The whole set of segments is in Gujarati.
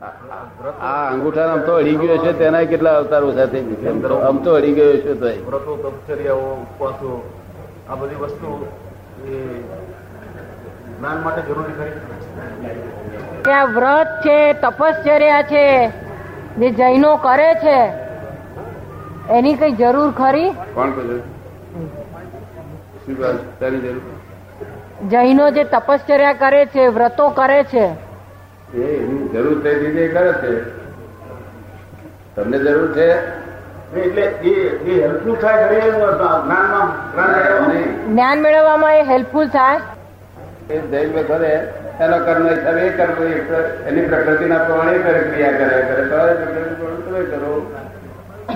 આ અંગૂઠા આમ તો અડી ગયો છે તેના કેટલા અવતાર ઓછા થઈ જશે આમ તો અડી ગયો છે તો વ્રતો તપચર્યાઓ ઉપવાસો આ બધી વસ્તુ એ જ્ઞાન માટે જરૂરી ખરી? ત્યાં વ્રત છે તપશ્ચર્યા છે જે જૈનો કરે છે એની કઈ જરૂર ખરી? કોણ કહે જરૂર? જૈનો જે તપશ્ચર્યા કરે છે વ્રતો કરે છે એની જરૂર થઈ દીધી કરે છે. તમને જરૂર છે? એટલે એ એ હેલ્પફુલ થાય ખરી એમ જ્ઞાનમાં જ્ઞાન મેળવવામાં? એ હેલ્પફુલ થાય? એ જૈન કરે એનો કર્મ હિસાબે એ પ્ર- એની પ્રકૃતિના પ્રમાણે કરે ક્રિયા કરે. કરે તમારે પ્રકૃતિ પ્રમાણે તમે કરો.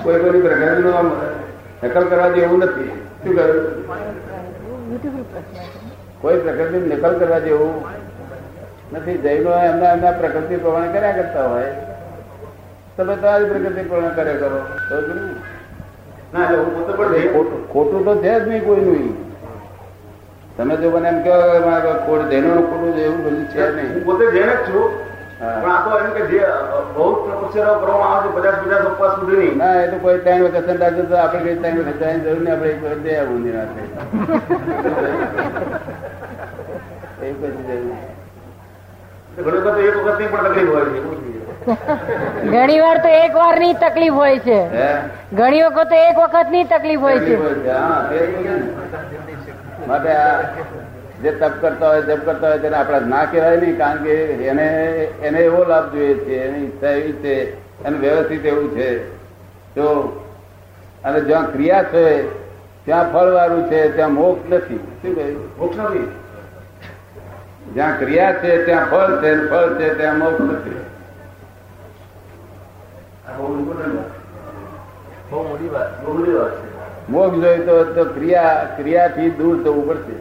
કોઈ કોઈ પ્રકૃતિનું નકલ કરવા જેવું નથી. શું કહ્યું? કોઈ પ્રકૃતિ નકલ કરવા જેવું નથી જૈનો એમના એમના પ્રકૃતિ પ્રમાણે કર્યા કરતા હોય. તમે તમારી પ્રકૃતિ પ્રમાણે કર્યા કરો. તો ને. ના ખોટું ખોટું તો છે જ નહીં કોઈનું તમે જો મને એમ કહો કે મારે ખોટ જૈનોનું ખોટું છે એવું બધું છે નહીં. હું પોતે જૈન જ છું. પણ આ તો એમ કે જે બહુ તપસ્યા કરવામાં આવે છે પચાસ પચાસ ઉપવાસ સુધીની ના એ તો કોઈ ટાઈમ વખત તો આપણે કઈ વખત જવાની જરૂર નહીં આપણે એક વખત એ પછી જરૂર. ઘણી વાર તો એક વારની તકલીફ હોય છે. ઘણી વખત તો એક વખતની તકલીફ હોય છે તે. માટે જે તપ કરતા હોય જપ કરતા હોય તેને આપણા ના કહેવાય નહીં કારણ કે એને એને એવો લાભ જોઈએ છે એની ઈચ્છા એવી છે અને વ્યવસ્થિત એવું છે. જો અને જ્યાં ક્રિયા છે ત્યાં ફળવાળું છે ત્યાં મોક્ષ નથી. શું કહ્યું? મોક્ષ નથી. જ્યાં ક્રિયા છે ત્યાં ફળ છે ફળ છે ત્યાં મોક્ષ નથી. મોક્ષ જોઈ તો ક્રિયા ક્રિયાથી દૂર થવું પડશે.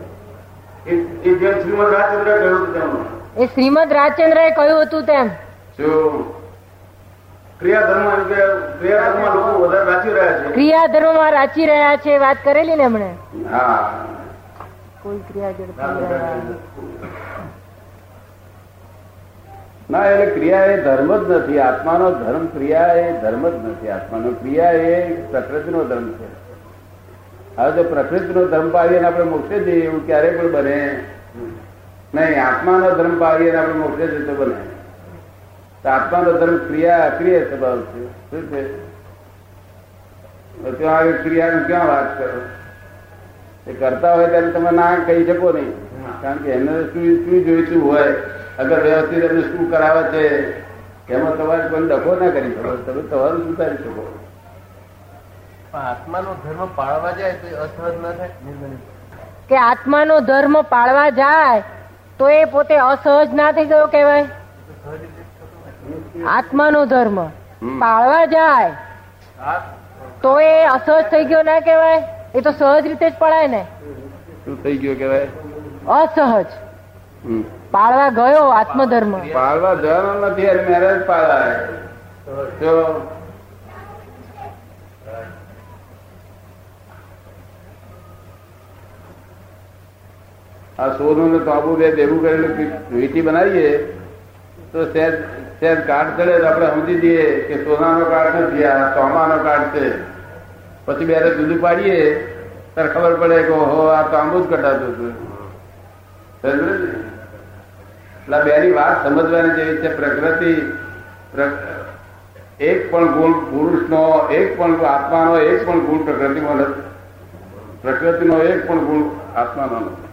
એ શ્રીમદ રાજચંદ્ર હતું તેમ. એ કહ્યું હતું તેમ. શું? ક્રિયા ધર્મ એમ કે ક્રિયા ધર્મમાં લોકો વધારે રાચી રહ્યા છે. ક્રિયા ધર્મમાં રાચી રહ્યા છે વાત કરેલી ને હમણે હા. કોઈ ક્રિયા રહ્યા. ના એટલે ક્રિયા એ ધર્મ જ નથી. આત્માનો ધર્મ ક્રિયા એ ધર્મ જ નથી. આત્માનો ક્રિયા એ પ્રકૃતિનો ધર્મ છે. હવે જો પ્રકૃતિનો ધર્મ પાડીએ આપણે મોક્ષે જઈએ એવું ક્યારે પણ બને નહીં. આત્માનો ધર્મ પાડીએ આપણે મોક્ષે તો બને. તો આત્માનો ધર્મ ક્રિયા અક્રિય સ્વભાવ છે. શું છે? ત્યાં ક્રિયાનું ક્યાં વાત કરો? એ કરતા હોય ત્યારે તમે ના કહી શકો નહીં. કારણ કે એને શું શું જોઈતું હોય અગર વ્યવસ્થિત એમને શું કરાવે છે એમાં તમારે કોઈ ડખો ના કરી શકો. તમે તમારું શું કરી શકો આત્માનો ધર્મ પાળવા જાય તો અસહજ ના થાય? કે આત્માનો ધર્મ પાળવા જાય તો એ પોતે અસહજ ના થઈ ગયો કહેવાય? આત્માનો ધર્મ. પાળવા જાય તો એ અસહજ થઈ ગયો ના કહેવાય? એ તો સહજ રીતે જ પડાય ને. શું થઈ ગયું કેવાય અસહજ. પાળવા ગયો આત્મધર્મ. પાળવા જવાનો નથી મેરેજ પાળાય. આ સોનું ને તાંબુ બે ભેગું કરેલું વીટી બનાવીએ તો સહેજ સહેજ કાર્ડ ચડે આપણે સમજી દઈએ કે સોનાનો કાર્ડ નથી આ સોમાનો કાર્ડ છે. પછી બે જુદું પાડીએ, ત્યારે ખબર પડે કે ઓહો, આ તાંબુ જ કટાતું હતું. એટલે બેની વાત સમજવાની જેવી છે પ્રકૃતિ એક પણ ગુણ પુરુષનો, એક પણ આત્માનો, એક પણ ગુણ પ્રકૃતિમાં નથી. પ્રકૃતિનો એક પણ ગુણ આત્માનો નથી.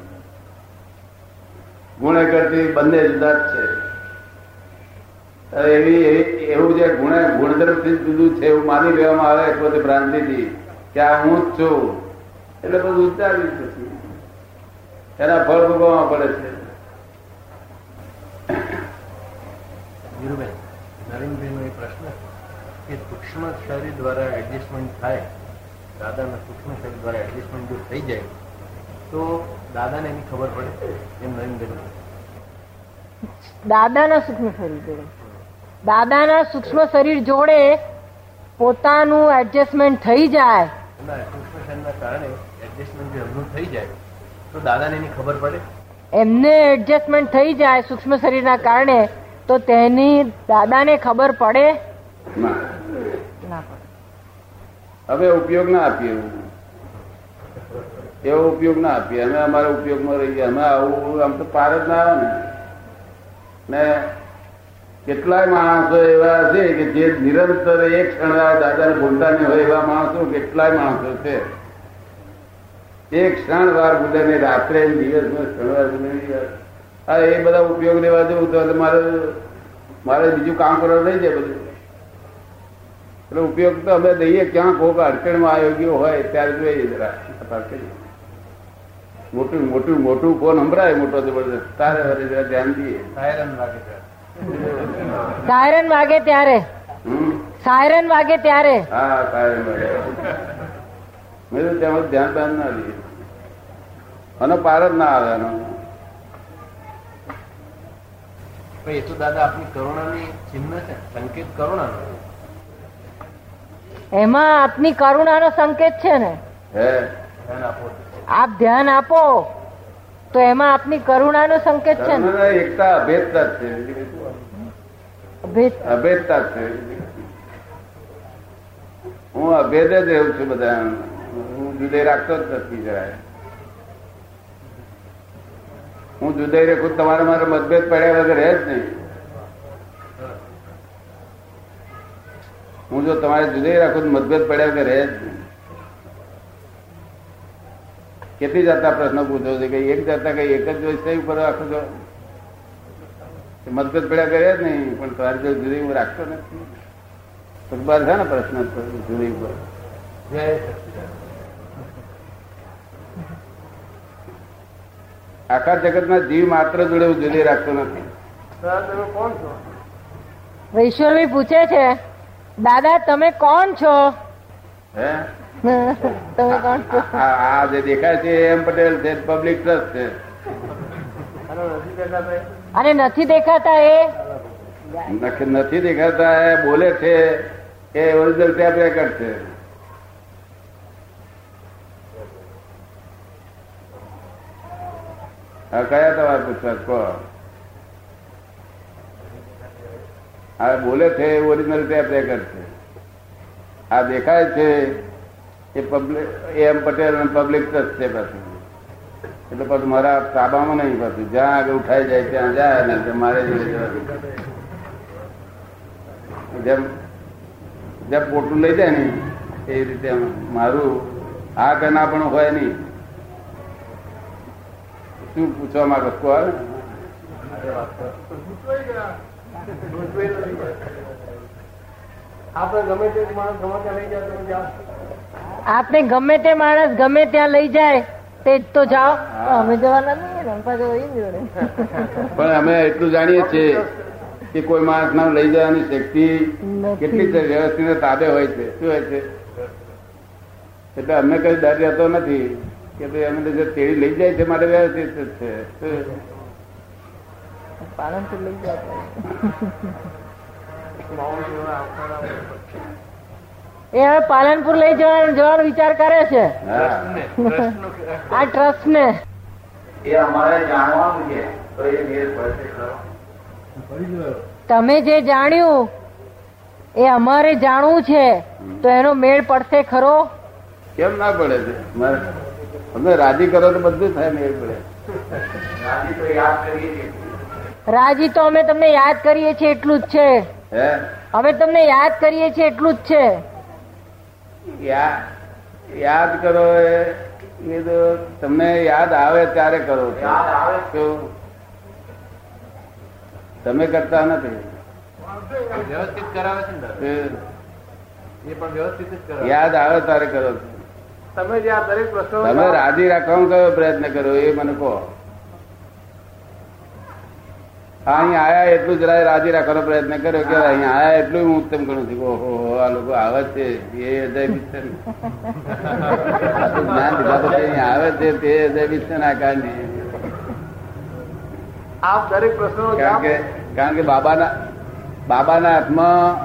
ગુણ કરતી બંને જુદા જ છે. એવી એવી- જે ગુણ ગુણધર્મથી જુદું છે એવું માની લેવામાં આવે પોતે ભ્રાંતિથી કે આ હું જ છું. એટલે બધું ઉચ્ચારી પછી એના ફળ ભોગવવા પડે છે. ધીરુભાઈ નરેન્દ્રભાઈનો એ પ્રશ્ન કે સૂક્ષ્મ શરીર દ્વારા એડજસ્ટમેન્ટ થાય દાદાના સૂક્ષ્મ શરીર દ્વારા એડજસ્ટમેન્ટ જો થઈ જાય તો દાદાને એની ખબર પડે એમ નરેન્દ્રભાઈ દાદાના સૂક્ષ્મ શરીર દાદાના સૂક્ષ્મ શરીર જોડે પોતાનું એડજસ્ટમેન્ટ થઈ જાય. એના સૂક્ષ્મ શરીરના કારણે એડજસ્ટમેન્ટ થઈ જાય તો દાદાને એની ખબર પડે. એમને એડજસ્ટમેન્ટ થઈ જાય સૂક્ષ્મ શરીરના કારણે તો તેની દાદાને ખબર પડે. ના. ના હવે ઉપયોગ ના આપીએ. એવો ઉપયોગ ના આપીએ. અમે અમારા ઉપયોગમાં રહીએ. અમે આવું આમ તો પાર જ ના આવે ને. ને કેટલાય માણસો એવા છે કે જે નિરંતર એક ક્ષણ દાદાને ભૂલતા નહીં હોય એવા માણસો કેટલાય માણસો છે. એક ક્ષણ વાર ભૂલે નહીં રાત્રે દિવસમાં એ બધા ઉપયોગ લેવા જવું તો મારે મારે બીજું કામ કરવા રહી જાય બધું. એટલે ઉપયોગ તો અમે દઈએ, ક્યાં કોક અડચણમાં આયોગ્ય હોય ત્યારે જોઈએ જરા. મોટું મોટું મોટું ફોન સંભળાય મોટો જબરદસ્ત. તારે ધ્યાન દઈએ. લાગે છે. સાયરન વાગે ત્યારે. સાયરન વાગે ત્યારે. હા સાયરન વાગે. મેં તો ત્યાં ધ્યાન બાન ના દઈએ અને પાર જ ના આવે એનો. એ તો દાદા આપની કરુણાની ચિહ્ન છે સંકેત કરુણા એમાં આપની કરુણાનો સંકેત છે ને. હે? ધ્યાન આપો. આપ ધ્યાન આપો તો એમાં આપની કરુણાનો સંકેત છે ને. એકતા અભેદતા છે. ભેદ અભેદતા જ છે હું અભેદ જ રહું છું બધા હું જુદે રાખતો જ નથી જરાય હું જુદાઈ રાખું તમારે મારે મતભેદ પડ્યા વગર રહે જ નહીં હું જો તમારે જુદાઈ રાખું તો મતભેદ પડ્યા વગર રહે જ નહીં કેટલી જાતના પ્રશ્નો પૂછો છે કે એક જાતના કઈ એક જ વિષય ઉપર આખો મતભેદ પડ્યા કરે જ નહીં પણ તારી જો જુદી હું રાખતો નથી. અખબાર છે ને પ્રશ્ન જુદી ઉપર. આખા જગત ના જીવ માત્ર જોડે હું જુદી રાખતો નથી. તમે કોણ છો? ઈશ્વરભાઈ પૂછે છે દાદા તમે કોણ છો? હે? તમે કોણ છો? આ આ જે દેખાય છે એમ પટેલ છે. પબ્લિક ટ્રસ્ટ છે અને નથી દેખાતા એ? નથી દેખાતા એ, બોલે છે, એ ઓરિજિનલ ટેપ રેકર્ડ છે. હા કયા તમારે પૂછવા? કહો. આ બોલે છે, એ ઓરિજિનલ ટેપ રેકર્ડ છે. આ દેખાય છે, એ public M Patel public trust છે પાછું. એટલે પછી મારા તાબામાં નહીં પાછું જ્યાં આગળ ઉઠાઈ જાય ત્યાં જાય ને મારે જેમ જેમ પોટલું લઈ જાય ને એ રીતે મારું આ કના પણ હોય નહીં. શું પૂછવા માંગો ને? આપણે ગમે તે માણસ ગમે ત્યાં લઈ જાય. તે જાઓ. અમે જવાના નહીં. પણ અમે એટલું જાણીએ છીએ કે કોઈ માણસ ના લઈ જવાની શક્તિ કેટલી છે વ્યવસ્થિત તાબે હોય છે. શું હોય છે? એટલે અમને કઈ ડર રહેતો નથી કે ભાઈ અમે તો જે તેડી લઈ જાય છે માટે વ્યવસ્થિત જ છે. પાલનપુર લઈ જાય એ હવે પાલનપુર લઈ જવાનો જવાનો વિચાર કરે છે. આ ટ્રસ્ટ ને એ અમારે જાણવાનું છે. તો એ મેળ પડશે તમે જે જાણ્યું એ અમારે જાણવું છે તો એનો મેળ પડશે ખરો? કેમ ના પડે છે? મારે રાજી કરો તો બધું થાય મેળ પડે. રાજી તો યાદ કરીએ છીએ. રાજી તો અમે તમને યાદ કરીએ છીએ એટલું જ છે. અમે તમને યાદ કરીએ છીએ એટલું જ છે. યાદ કરો એ- તો તમને યાદ આવે ત્યારે કરો છો. તમે કરતા નથી. વ્યવસ્થિત કરાવે છે એ. પણ વ્યવસ્થિત યાદ આવે ત્યારે કરો છો. તમે જે આ દરેક પ્રશ્નો તમે રાજી રાખવાનો કયો પ્રયત્ન કરો એ મને કહો. અહીં આયા એટલું જ રા- રાજી રાખવાનો પ્રયત્ન કર્યો કે અહીં આયા એટલું હું ઉત્તમ ગણું છું કે ઓહો હો, આ લોકો આવે છે એ હૃદય વિસ્તન જ્ઞાન લીધા પછી અહીં આવે છે તે હૃદય વિસ્તન આકારની આપ દરેક પ્રશ્નો કારણ કે કારણ કે બાબાના બાબાના હાથમાં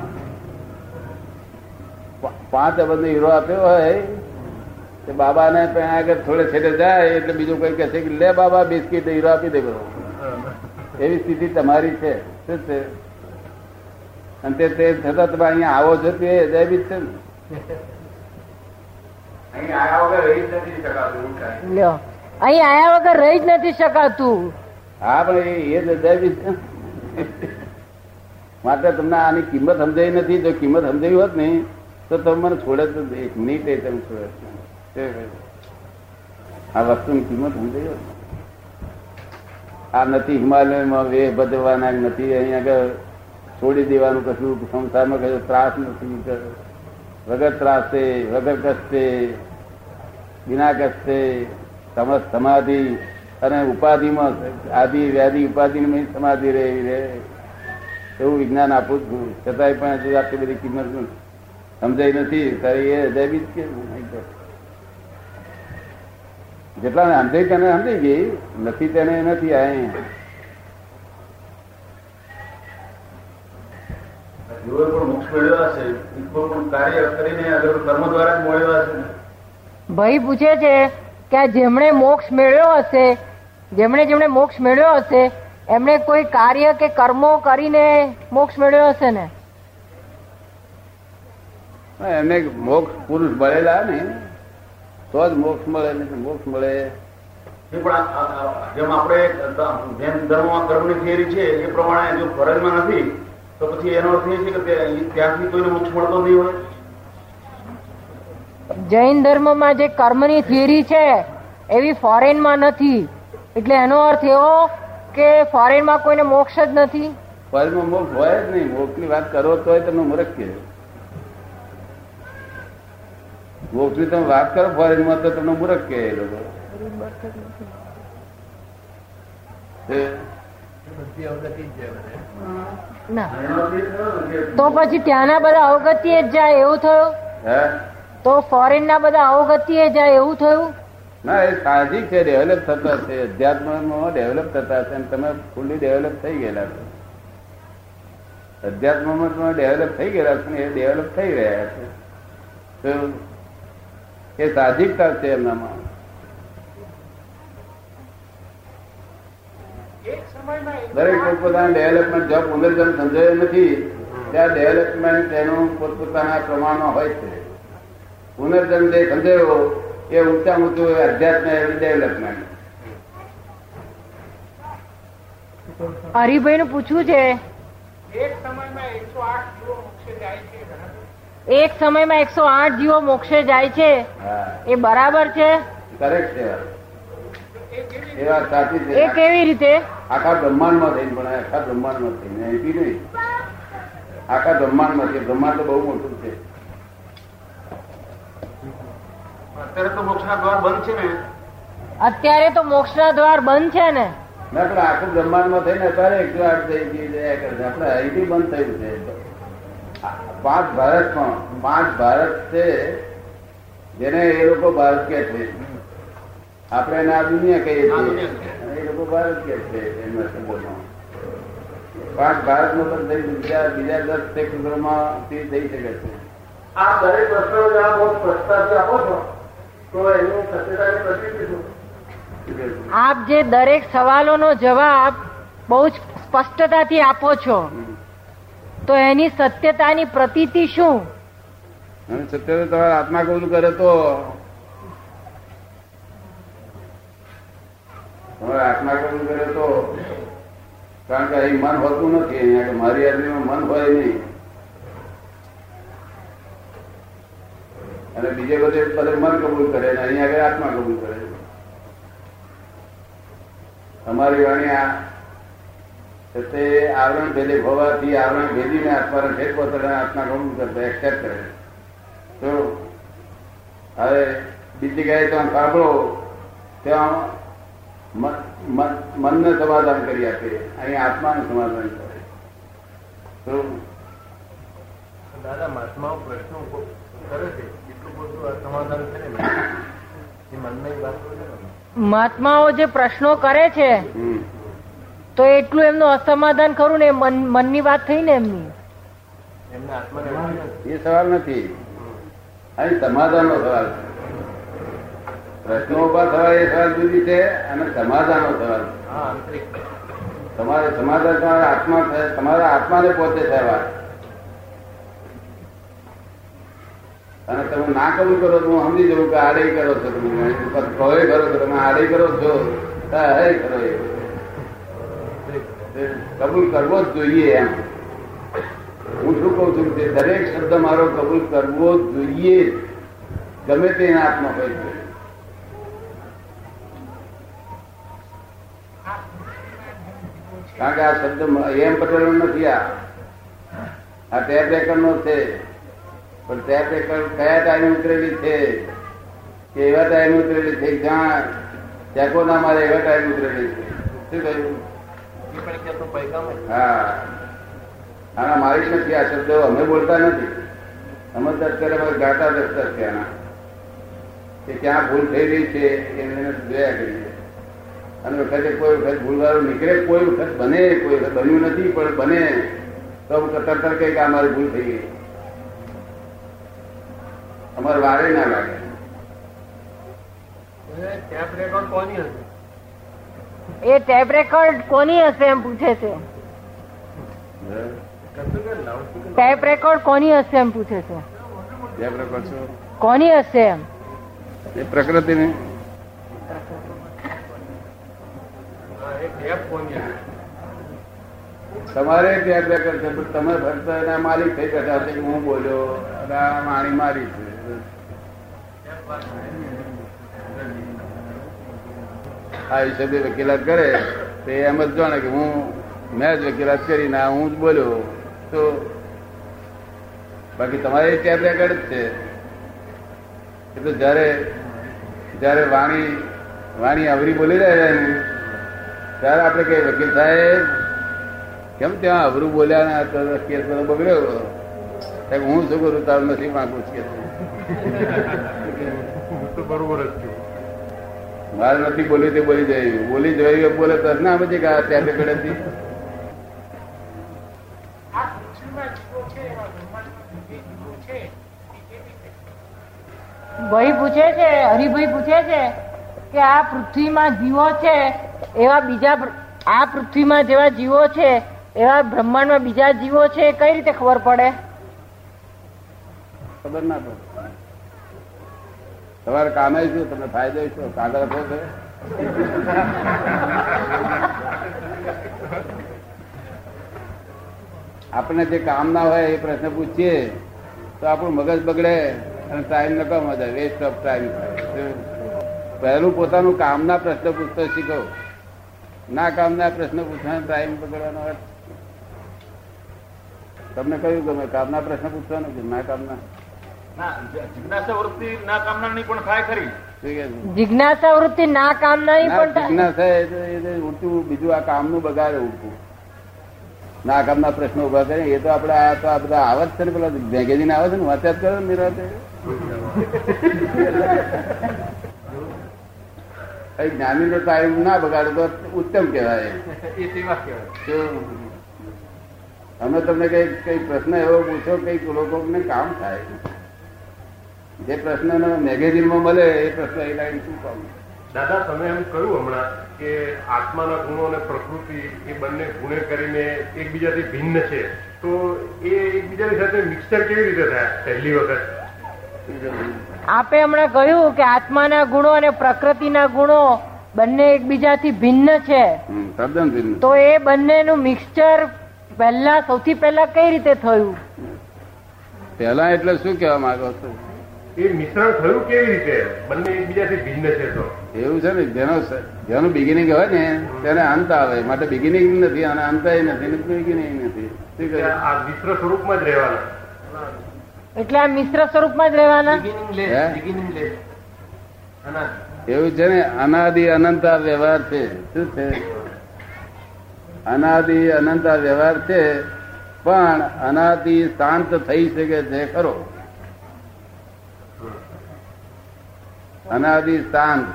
પા- પાંચ અબજનો હીરો આપ્યો હોય કે બાબાને પણ આગળ થોડે છેડે જાય એટલે બીજું કોઈ કહે છે કે લે બાબા બિસ્કીટ હીરો આપી દે. બધો એવી સ્થિતિ તમારી છે. શું છે? અને તે તે છતાં તમે અહીંયા આવો છો તે અજાયબી છે ને? અહીં આયા વગર રહી જ નથી શકાતું એવું થાય. લ્યો. અહીં આયા વગર રહી જ નથી શકાતું. હા પણ એ જ અજાયબી છે. માટે તમને આની કિંમત સમજાવી નથી. જો કિંમત સમજાવી હોત ને તો તમે મને છોડે તો એક મિનિટ એ તમે છોડે. આ વસ્તુની કિંમત સમજાવી હોત ને. આ નથી હિમાલયમાં વેહ બદલવાના નથી? અહીં આગળ છોડી દેવાનું કશું સંસારમાં કશું ત્રાસ નથી. વગર ત્રાસે, વગર કષ્ટે, વિના કષ્ટે સમજ સમાધિ અને ઉપાધિમાં આદિ, વ્યાધિ ઉપાધિ સમાધિ રહેવી રહે. એવું વિજ્ઞાન આપું છું. છતાંય પણ આટલી બધી કિંમત સમજાઈ નથી? ત્યારે એ અજાયબી જ કે જેટલા સમજાઈ તેને સમજાઈ ગઈ નથી તેને નથી આ. ભાઈ પૂછે છે કે જેમણે મોક્ષ મેળવ્યો હશે જેમણે જેમણે મોક્ષ મેળવ્યો હશે એમણે કોઈ કાર્ય કે કર્મો કરીને મોક્ષ મેળવ્યો હશે ને એમને મોક્ષ પુરુષ ભરેલા ને તો જ મોક્ષ મળે ને મોક્ષ મળે. જેમ આપણે જૈન ધર્મમાં કર્મની થિયરી છે એ પ્રમાણે જો ફરજમાં નથી તો પછી એનો અર્થ એ છે કે ત્યાંથી કોઈને મોક્ષ મળતો નહીં હોય. જૈન ધર્મમાં જે કર્મની થિયરી છે એવી ફોરેનમાં નથી. એટલે એનો અર્થ એવો કે ફોરેનમાં કોઈને મોક્ષ જ નથી. ફળમાં મોક્ષ હોય જ નહીં. મોક્ષની વાત કરો તો તમે મૂર્ખ કે. મોક્ષની તમે વાત કરો ફોરેનમાં તો તમને મૂર્ખ કે એ લોકો. તે અવગતિ પછી ત્યાંના બધા અવગતિ જ જાય એવું થયું? તો ફોરેન ના બધા અવગતિએ જાય એવું થયું? ના એ સાહજિક છે ડેવલપ થતા છે. અધ્યાત્મમાં ડેવલપ થતા છે અને તમે ફૂલી ડેવલપ થઈ ગયેલા છો. અધ્યાત્મમાં તમે ડેવલપ થઈ ગયેલા છો એ ડેવલપ થઈ રહ્યા છે. એ સાહજિકતા છે એમનામાં દરેક પોતપોતાના ડેવલપમેન્ટ જો પુનર્જન્મ સમજાયો નથી. ત્યાં ડેવલપમેન્ટ તેનું પોતપોતાના પ્રમાણમાં હોય છે. પુનર્જન્મ જે સમજાયો એ ઊંચા ઊંચું અધ્યાત્મ ડેવલપમેન્ટ હરિભાઈ નું પૂછવું છે. એક સમયમાં એકસો આઠ જીવો મોક્ષે જાય છે. એ બરાબર છે? કરેક્ટ છે. એ વાત સાચી એ કેવી રીતે? આખા બ્રહ્માંડમાં થઈને પણ આખા બ્રહ્માંડમાં થઈને. અહીંથી નહીં આખા બ્રહ્માંડમાં છે. બ્રહ્માંડ તો બહુ મોટું છે. અત્યારે તો મોક્ષના દ્વાર બંધ છે ને. અત્યારે તો મોક્ષના દ્વાર બંધ છે ને. ના પણ આખું બ્રહ્માંડમાં થઈને અત્યારે એકસો આઠ થઈ ગઈ જયા આપણે અહીંથી બંધ થયું છે. પાંચ ભારતમાં પાંચ ભારત છે જેને એ લોકો ભારત કે છે. આપણે એને આ દુનિયા કહીએ છીએ. એ લોકો ભારત કે છે એમના શબ્દોમાં પાંચ ભારતમાં પણ થઈ બીજા બીજા દસ ક્ષેત્રોમાં તે થઈ શકે છે. આ દરેક પ્રશ્નો જવાબ બહુ પ્રસ્તાવ આપો છો તો એનું સત્યતાની શું? આપ જે દરેક સવાલોનો જવાબ બહુ જ સ્પષ્ટતાથી આપો છો. તો એની સત્યતાની પ્રતીતિ શું? અને સત્યતા તમારા આત્મા કબૂલ કરે તો? આત્મા કબૂલ કરે તો? કારણ કે અહીં મન હોતું નથી, અહીંયા મારી આદમીમાં મન હોય નહીં. અને બીજે બધે બધે મન કબૂલ કરે અને અહીંયા આગળ આત્મા કબૂલ કરે તમારી વાણી આ તે આવરણ ભેદી હોવાથી આવરણ ભેદીને આત્માને ભેદ પોતાના આત્મા કબૂલ કરતો એક્સેપ્ટ કરે તો હવે બીજી ગાય ત્યાં સાંભળો ત્યાં મન- મન- મનને સમાધાન કરી આપે અહીં આત્માનું સમાધાન કરે તો દાદા મહાત્માઓ પ્રશ્નો કરે છે. એટલું બધું અસમાધાન કરે ને એ. મહાત્માઓ જે પ્રશ્નો કરે છે. તો એટલું એમનું અસમાધાન ખરું ને મનની વાત થઈ ને એમની. એ સવાલ નથી. અહીં સમાધાનનો સવાલ પ્રશ્નો ઊભા થવા એ સવાલ જુદી છે અને સમાધાનનો સવાલ તમારે સમાધાન તમારા આત્મા થાય તમારા આત્માને પોતે થવા અને તમે ના કરવું કરો તો હું સમજી જવું કે આડે કરો છો તમે. કહો કરો છો તમે. આડે કરો છો. હે કરો એ. કબૂલ કરવો જ જોઈએ એમ. હું શું કઉ છું કે દરેક શબ્દ મારો કબૂલ કરવો જોઈએ ગમે તે હાથમાં હોય છે કારણ કે આ શબ્દ એમ પટેલ નથી આ. આ ટેપ રેકર નો છે. પણ ટેપ રેકર કયા ટાઈમે ઉતરેલી છે? કે એવા ટાઈમે ઉતરેલી છે જ્યાં ચેકો ના મારે એવા ટાઈમે ઉતરેલી છે? શું કહ્યું? હા. આના મારી નથી આ શબ્દો અમે બોલતા નથી. અમે અત્યારે અમે ગાતા દસ્તર આના. કે ક્યાં ભૂલ થઈ રહી છે એને જોયા કરીએ. અને વખતે કોઈ વખત ભૂલવાળું નીકળે કોઈ વખત બને કોઈ વખત બન્યું નથી પણ બને. તો તરત કઈ કે અમારી ભૂલ થઈ ગઈ. અમારે વારે ના લાગે. કોની હતી? એ ટેપ રેકોર્ડ કોની હશે એમ પૂછે છે? ટેપ રેકોર્ડ કોની હશે એમ પૂછે છે? કોની હશે એમ? એ પ્રકૃતિને. એ ટેપ રેકોર્ડ તમારે છે તમે ફક્ત એના માલિક થઈ ગયા હું બોલ્યો અને આ માણી મારી છે. આ હિસાબે વકીલાત કરે, તો એમ જ જાણે કે હું મેં જ વકીલાત કરી ને હું જ બોલ્યો. તો બાકી તમારે ટેપ રેકર્ડ જ છે. એટલે જયારે જયારે વાણી વાણી અવરી બોલી રહ્યા ત્યારે આપણે કઈ વકીલ સાહેબ, કેમ ત્યાં અવરું બોલ્યા ને તો કેસ બધો બગડ્યો હું શું કરું? તારું નથી માંગુ કે બરોબર જ મારે નથી બોલ્યું તે બોલી જાય બોલી જાય બોલે તો ના બધી કે આ ત્યાં ગળેથી ભાઈ પૂછે છે હરિભાઈ પૂછે છે કે આ પૃથ્વીમાં જીવો છે એવા બીજા આ પૃથ્વીમાં જેવા જીવો છે એવા બ્રહ્માંડમાં બીજા જીવો છે એ કઈ રીતે ખબર પડે? ખબર ના પડે. તમારે કામે શું? તમને ફાયદો શું? કાગળ આપો છે? આપણને જે કામ ના હોય એ પ્રશ્ન પૂછીએ, તો આપણું મગજ બગડે અને ટાઈમ નકામો જાય વેસ્ટ ઓફ ટાઈમ પહેલું પોતાનું કામના પ્રશ્ન પૂછતો શીખો. ના કામના પ્રશ્ન પૂછવાનો ટાઈમ બગડવાનો તમને કયું ગમે? કામના પ્રશ્ન પૂછવાનો કે ના કામના? જિજ્ઞાસા વૃત્તિ ના કામનાની પણ થાય ખરી? જિજ્ઞાસા વૃત્તિ ના કામનાની પણ જિજ્ઞાસા એ તો- એ તો ઉલટું બીજું આ કામનું બગાડે ઉડતું. ના કામના પ્રશ્નો ઊભા કરે એ તો આપડે આ તો આ બધા આવત છે ને પેલા મેગેઝિન આવે છે ને વાંચ્યા કરો ને નિરાંતે. જ્ઞાની નો ટાઈમ ના બગાડે તો ઉત્તમ કહેવાય. અમે તમને કઈ કઈ પ્રશ્ન એવો પૂછો કંઈક લોકોને કામ થાય. જે પ્રશ્ન મેગેઝિનમાં મળે એ પ્રશ્ન એ લાઈન શું કામ દાદા તમે એમ કહ્યું હમણાં કે આત્માના ગુણો અને પ્રકૃતિ એ બંને ગુણે કરીને એકબીજાથી ભિન્ન છે. તો એ એકબીજાની સાથે મિક્સર કેવી રીતે થાય? પહેલી વખત. આપે હમણાં કહ્યું કે આત્માના ગુણો અને પ્રકૃતિના ગુણો બંને એકબીજાથી ભિન્ન છે. તદ્દન ભિન્ન. તો એ બંનેનું મિક્સચર પહેલા સૌથી પહેલા કઈ રીતે થયું? પહેલા એટલે શું કહેવા માંગો છો? એ મિશ્રણ થયું કેવી રીતે? બંને એકબીજાથી ભિન્ન છે તો. એવું છે ને જેનો જેનું બિગિનિંગ હોય ને તેને અંત આવે. માટે બિગિનિંગ નથી અને અંત નથી બિગિનિંગ નથી. આ મિશ્ર સ્વરૂપમાં જ રહેવાના. એટલે આ મિશ્ર સ્વરૂપમાં જ રહેવાના? એવું છે ને અનાદિ અનંત આ વ્યવહાર છે. શું છે? અનાદિ અનંત આ વ્યવહાર છે પણ અનાદિ શાંત થઈ શકે છે ખરો? અનાદિ શાંત.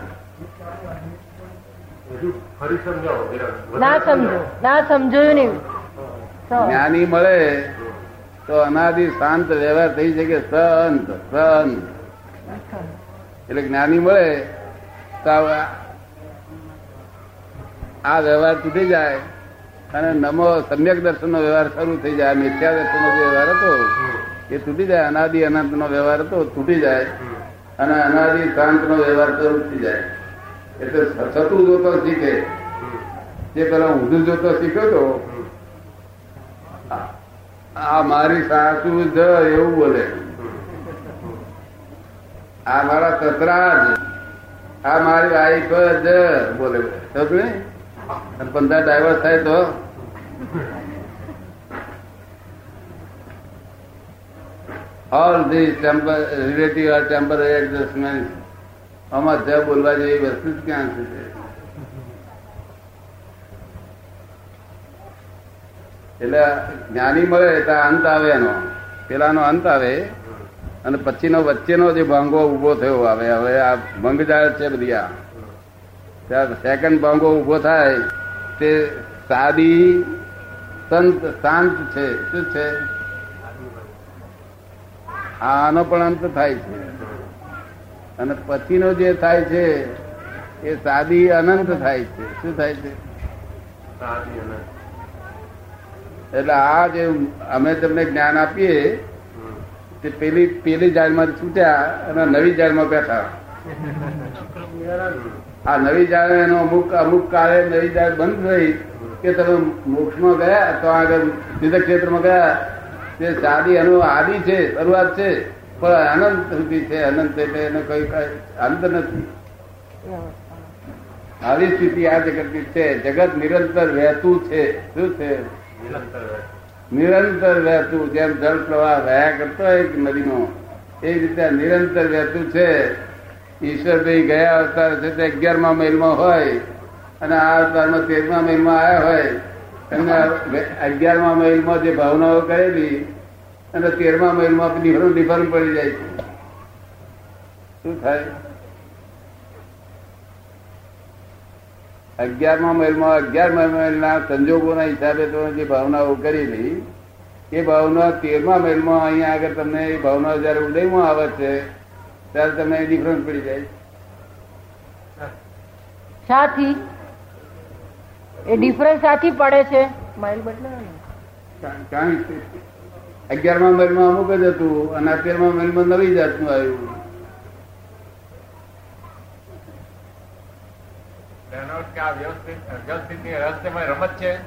ના સમજો ના સમજો નહીં. જ્ઞાની મળે તો અનાદિ શાંત વ્યવહાર થઈ શકે સંત સંત. એટલે જ્ઞાની મળે તો આ આ વ્યવહાર તૂટી જાય અને નમો સમ્યક દર્શન નો વ્યવહાર શરૂ થઈ જાય મિથ્યા દર્શન નો વ્યવહાર હતો એ તૂટી જાય અનાદિ અનંત નો વ્યવહાર હતો તૂટી જાય. અને અનાદિ શાંત નો વ્યવહાર થઈ જાય. એટલે છતું જોતો શીખે. જે પેલા ઊંધું જોતો શીખ્યો તો, આ મારી સાસુ જ એવું બોલે. આ મારા સસરા જ, આ મારી વાઈફ જ બોલે. સમજ ને અને પંદર ડાયવર્સ થાય તો? All this relative are temporary adjustment આમાં જ બોલવા જેવી વસ્તુ જ ક્યાં છે એટલે જ્ઞાની મળે એટલે અંત આવે એનો. પેલાનો અંત આવે અને પછીનો વચ્ચેનો જે ભાંગો ઊભો થયો આવે. હવે આ ભંગ જાય છે બધી આ. ત્યાં સેકન્ડ ભાંગો ઊભો થાય. તે સાદી સંત, શાંત છે. શું છે? આનો પણ અંત થાય છે. અને પછીનો જે થાય છે એ સાદી અનંત થાય છે. શું થાય છે? એટલે આ જે અમે તમને જ્ઞાન આપીએ તે પેલી પેલી જાળમાં છૂટ્યા અને નવી જાળમાં બેઠા. આ નવી જાળ એનો અમુક અમુક કાળે નવી જાળ બંધ થઈ કે તમે મોક્ષમાં ગયા તો આગળ ક્ષેત્રમાં ગયા તે સાદી એનું આદિ છે શરૂઆત છે પણ અનંત સુધી છે અનંત એટલે એનો કઈ અંત નથી. આવી સ્થિતિ આ જગતની છે. જગત નિરંતર વહેતું છે. શું છે? નિરંતર વહેતું. જેમ જળ પ્રવાહ વહ્યા કરતો હોય એક નદીનો એ રીતે નિરંતર વહેતું છે. ઈશ્વરભાઈ ગયા અવતાર છે તે અગિયારમા મહિલમાં હોય અને આ અવતારમાં તેરમા મહિલમાં આવ્યા હોય એમને અગિયારમા મહિલમાં જે ભાવનાઓ કરેલી અને તેરમા મહિલમાં ડિફરન્ટ ડિફરન્ટ પડી જાય છે. શું થાય? અગિયારમા મહિલમાં અગિયારમા મહિલના સંજોગોના હિસાબે તો જે ભાવનાઓ કરેલી, એ ભાવના તેરમા મહિલમાં અહીંયા આગળ તમને એ ભાવના જયારે ઉદયમાં આવે છે, ત્યારે તમને ડિફરન્સ પડી જાય શાથી એ ડિફરન્સ શાથી પડે છે. માઇલ બદલાવે અગિયારમા મહિલમાં અમુક જ હતું અને અત્યારમાં મહિલમાં નવી જાતનું આવ્યું.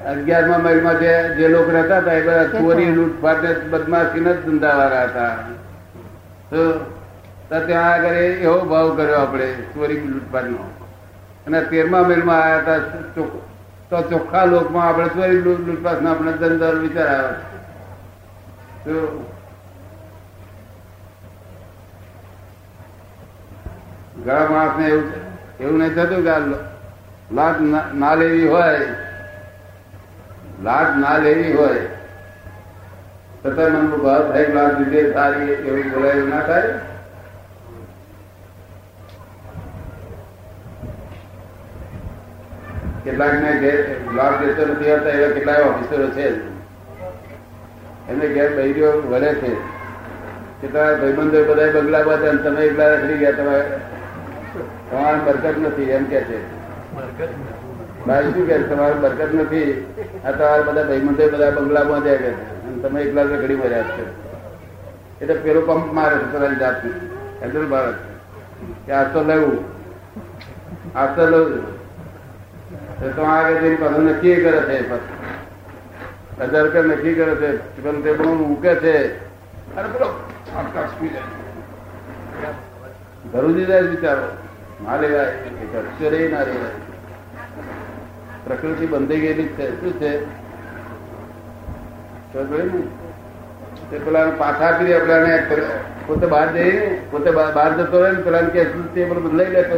અગિયારમા જે જે લોકો રહેતા હતા એ બધા ચોરી લૂંટફાટ ને બદમાશી જ ધંધાવાળા હતા. તો ત્યાં આગળ એવો ભાવ કર્યો આપણે ચોરી લૂંટફાટ નો અને તેરમા મહિલમાં આવ્યા હતા ચોખ- તો ચોખ્ખા લોકમાં આપણે ચોરી લૂંટ- લૂંટફાટ આપણે ધંધો વિચાર આવે તો ઘણા માણસ ને એવું એવું નહીં થતું કે લાટ ના- લેવી હોય. લાટ ના લેવી હોય. છતાં મનમાં ભાવ થાય લાટ લીધે સારી એવું બોલાયું ના થાય. કેટલાક ને ઘેર લાભ લેતો નથી આવતા, એવા કેટલાક ઓફિસરો છે. એમને ઘેર બૈરીઓ વળે છે. કે તમારા ભાઈબંધો બધા બંગલા બાદ તમે એકલા રખડી ગયા, તમારે તમારે બરકત નથી, એમ કે છે. મારે શું કે તમારે બરકત નથી? આ તમારા બધા ભાઈબંધો બધા બંગલા બાંધ્યા કે અને તમે એકલા રખડી મર્યા છે. એટલે પેલો પંપ મારે છે પોતાની જાતનું. હેન્ડલ ભારત કે આ તો લેવું. આ તો લેવું. તો આગળ જઈને પાછું નક્કી કરે છે હજાર રૂપિયા નક્કી કરે છે, પણ તે પણ મૂકે છે. અને પેલો ભરૂજી જાય બિચારો. ના લેવાય અક્ષરે ના લેવાય. પ્રકૃતિ બંધાઈ ગયેલી છે. શું છે? તે પેલા પાછા આપી દે પોતે બહાર જઈ પોતે બહાર જતો રહે ને પેલા કે તે બધું બદલાઈ લે તો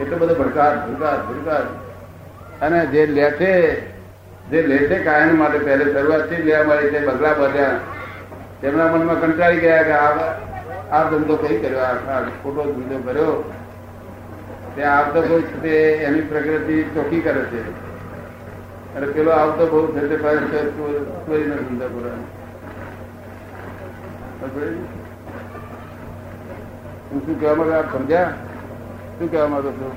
એટલો બધો ભડકાટ ભડકાટ ભડકાટ. અને જે લે છે જે લે છે કાયમ માટે પહેલે શરૂઆતથી લેવા મળી તે બગલા બધ્યા. તેમના મનમાં કંટાળી ગયા કે આ ધંધો કઈ કર્યો? ખોટો ધંધો કર્યો. તે આવતો બહુ છે એની પ્રકૃતિ ચોખ્ખી કરે છે. અને પેલો આવતો બહુ છે તે ધંધો કરે હું શું કહેવા માંગુ આપ સમજ્યા? શું કહેવા માંગો છો?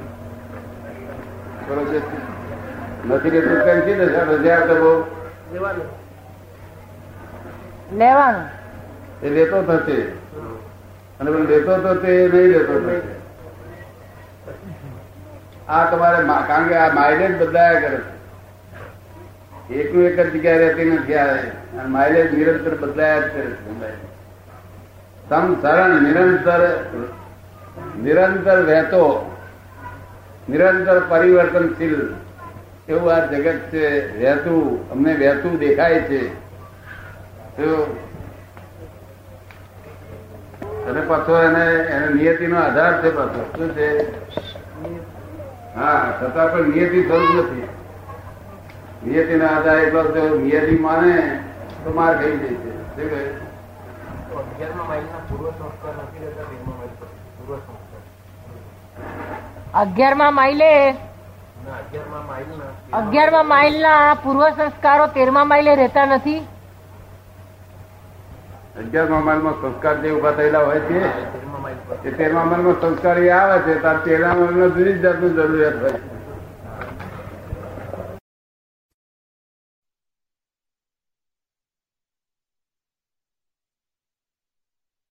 નથી રહેતું કેમ છે? દશા રજા આપે લેવાનું. એ લેતો થશે અને પણ લેતો તો તે નહીં લેતો થશે આ તમારે કારણ કે આ માઇલેજ બદલાયા કરે છે. એકનું એક જ જગ્યાએ રહેતી નથી આ. આ માઇલેજ નિરંતર બદલાયા જ કરે છે. સમ સરળ નિરંતર નિરંતર વહેતો નિરંતર પરિવર્તનશીલ એવું આ જગત છે વહેતું અમને વહેતું દેખાય છે. અને પાછો એને એને નિયતિનો આધાર છે પાછો. શું છે? હા, છતાં પણ નિયતિ થયું નથી. નિયતિના આધાર એટલો જો નિયતિ માને, તો માર ખાઈ જાય છે. શું કહે? પૂર્વ સંસ્કાર નથી રહેતા પૂર્વ સંસ્કાર. અગિયારમાં માઇલે. ના અગિયારમાં માઇલ ના. પૂર્વ સંસ્કારો તેરમા માઇલે રહેતા નથી. અગિયારમા માલમાં સંસ્કાર જે ઊભા થયેલા હોય છે તેરમા માઇલમાં સંસ્કાર એ આવે છે તાર તેરમા માલમાં જુદી જાતની જાતનું જરૂરિયાત હોય છે.